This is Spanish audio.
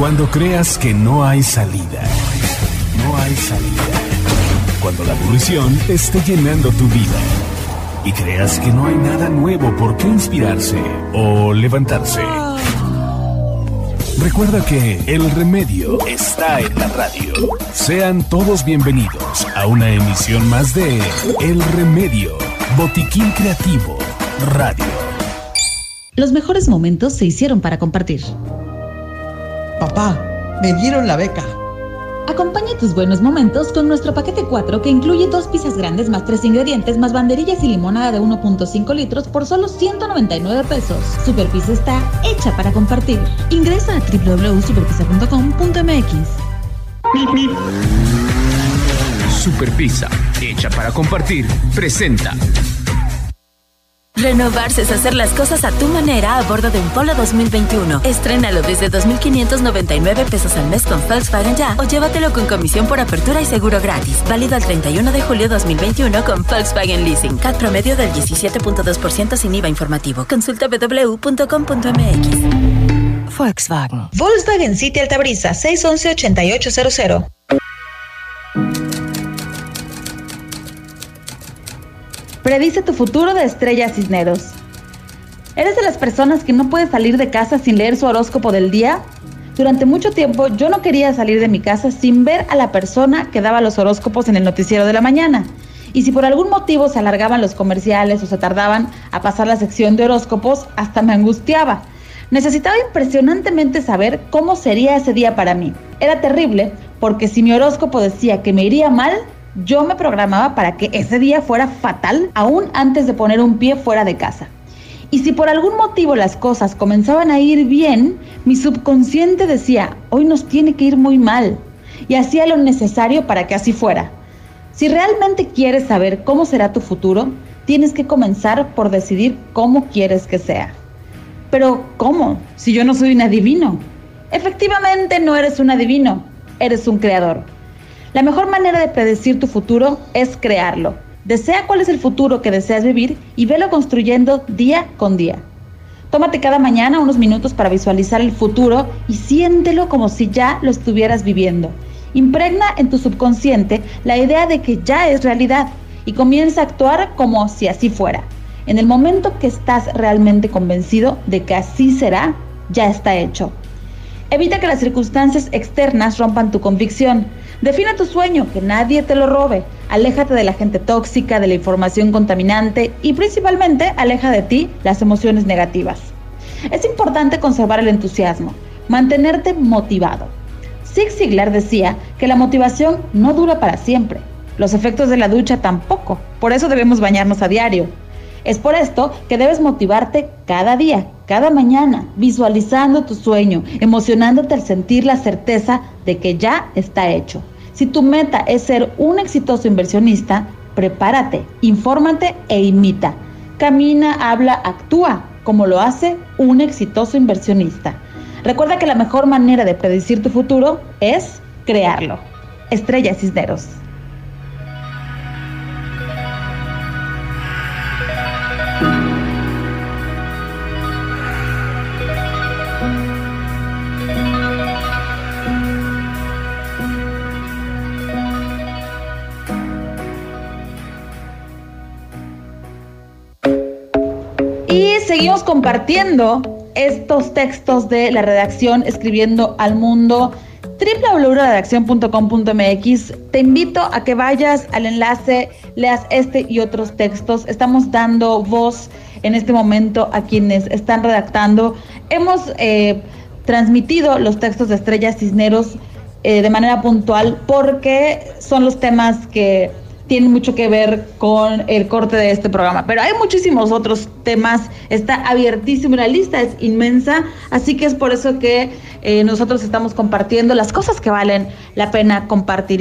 Cuando creas que no hay salida. No hay salida. Cuando la aburrición esté llenando tu vida. Y creas que no hay nada nuevo por qué inspirarse o levantarse. Recuerda que el remedio está en la radio. Sean todos bienvenidos a una emisión más de El Remedio, Botiquín Creativo, Radio. Los mejores momentos se hicieron para compartir. Papá, me dieron la beca. Acompaña tus buenos momentos con nuestro paquete 4 que incluye dos pizzas grandes más tres ingredientes más banderillas y limonada de 1.5 litros por solo 199 pesos. Super Pizza está hecha para compartir. Ingresa a www.superpizza.com.mx. Super Pizza, hecha para compartir, presenta. Renovarse es hacer las cosas a tu manera a bordo de un Polo 2021. Estrénalo desde 2.599 pesos al mes con Volkswagen Ya o llévatelo con comisión por apertura y seguro gratis. Válido al 31 de julio 2021 con Volkswagen Leasing. CAT promedio del 17.2% sin IVA informativo. Consulta www.com.mx. Volkswagen. Volkswagen City Altabrisa 611-8800. Predice tu futuro de Estrella Cisneros. ¿Eres de las personas que no puede salir de casa sin leer su horóscopo del día? Durante mucho tiempo yo no quería salir de mi casa sin ver a la persona que daba los horóscopos en el noticiero de la mañana. Y si por algún motivo se alargaban los comerciales o se tardaban a pasar la sección de horóscopos, hasta me angustiaba. Necesitaba impresionantemente saber cómo sería ese día para mí. Era terrible porque si mi horóscopo decía que me iría mal, yo me programaba para que ese día fuera fatal aún antes de poner un pie fuera de casa. Y si por algún motivo las cosas comenzaban a ir bien, mi subconsciente decía, hoy nos tiene que ir muy mal. Y hacía lo necesario para que así fuera. Si realmente quieres saber cómo será tu futuro, tienes que comenzar por decidir cómo quieres que sea. Pero ¿cómo? Si yo no soy un adivino. Efectivamente no eres un adivino, eres un creador. La mejor manera de predecir tu futuro es crearlo. Desea cuál es el futuro que deseas vivir y velo construyendo día con día. Tómate cada mañana unos minutos para visualizar el futuro y siéntelo como si ya lo estuvieras viviendo. Impregna en tu subconsciente la idea de que ya es realidad y comienza a actuar como si así fuera. En el momento que estás realmente convencido de que así será, ya está hecho. Evita que las circunstancias externas rompan tu convicción. Define tu sueño, que nadie te lo robe. Aléjate de la gente tóxica, de la información contaminante y principalmente aleja de ti las emociones negativas. Es importante conservar el entusiasmo, mantenerte motivado. Zig Ziglar decía que la motivación no dura para siempre. Los efectos de la ducha tampoco. Por eso debemos bañarnos a diario. Es por esto que debes motivarte cada día, cada mañana, visualizando tu sueño, emocionándote al sentir la certeza de que ya está hecho. Si tu meta es ser un exitoso inversionista, prepárate, infórmate e imita. Camina, habla, actúa como lo hace un exitoso inversionista. Recuerda que la mejor manera de predecir tu futuro es crearlo. Estrella Cisneros. Seguimos compartiendo estos textos de la redacción escribiendo al mundo www.redaccion.com.mx. Te invito a que vayas al enlace, leas este y otros textos. Estamos dando voz en este momento a quienes están redactando. Hemos eh, transmitido los textos de Estrella Cisneros eh, de manera puntual porque son los temas que tienen mucho que ver con el corte de este programa. Pero hay muchísimos otros temas, está abiertísimo, la lista es inmensa, así que es por eso que eh, nosotros estamos compartiendo las cosas que valen la pena compartir.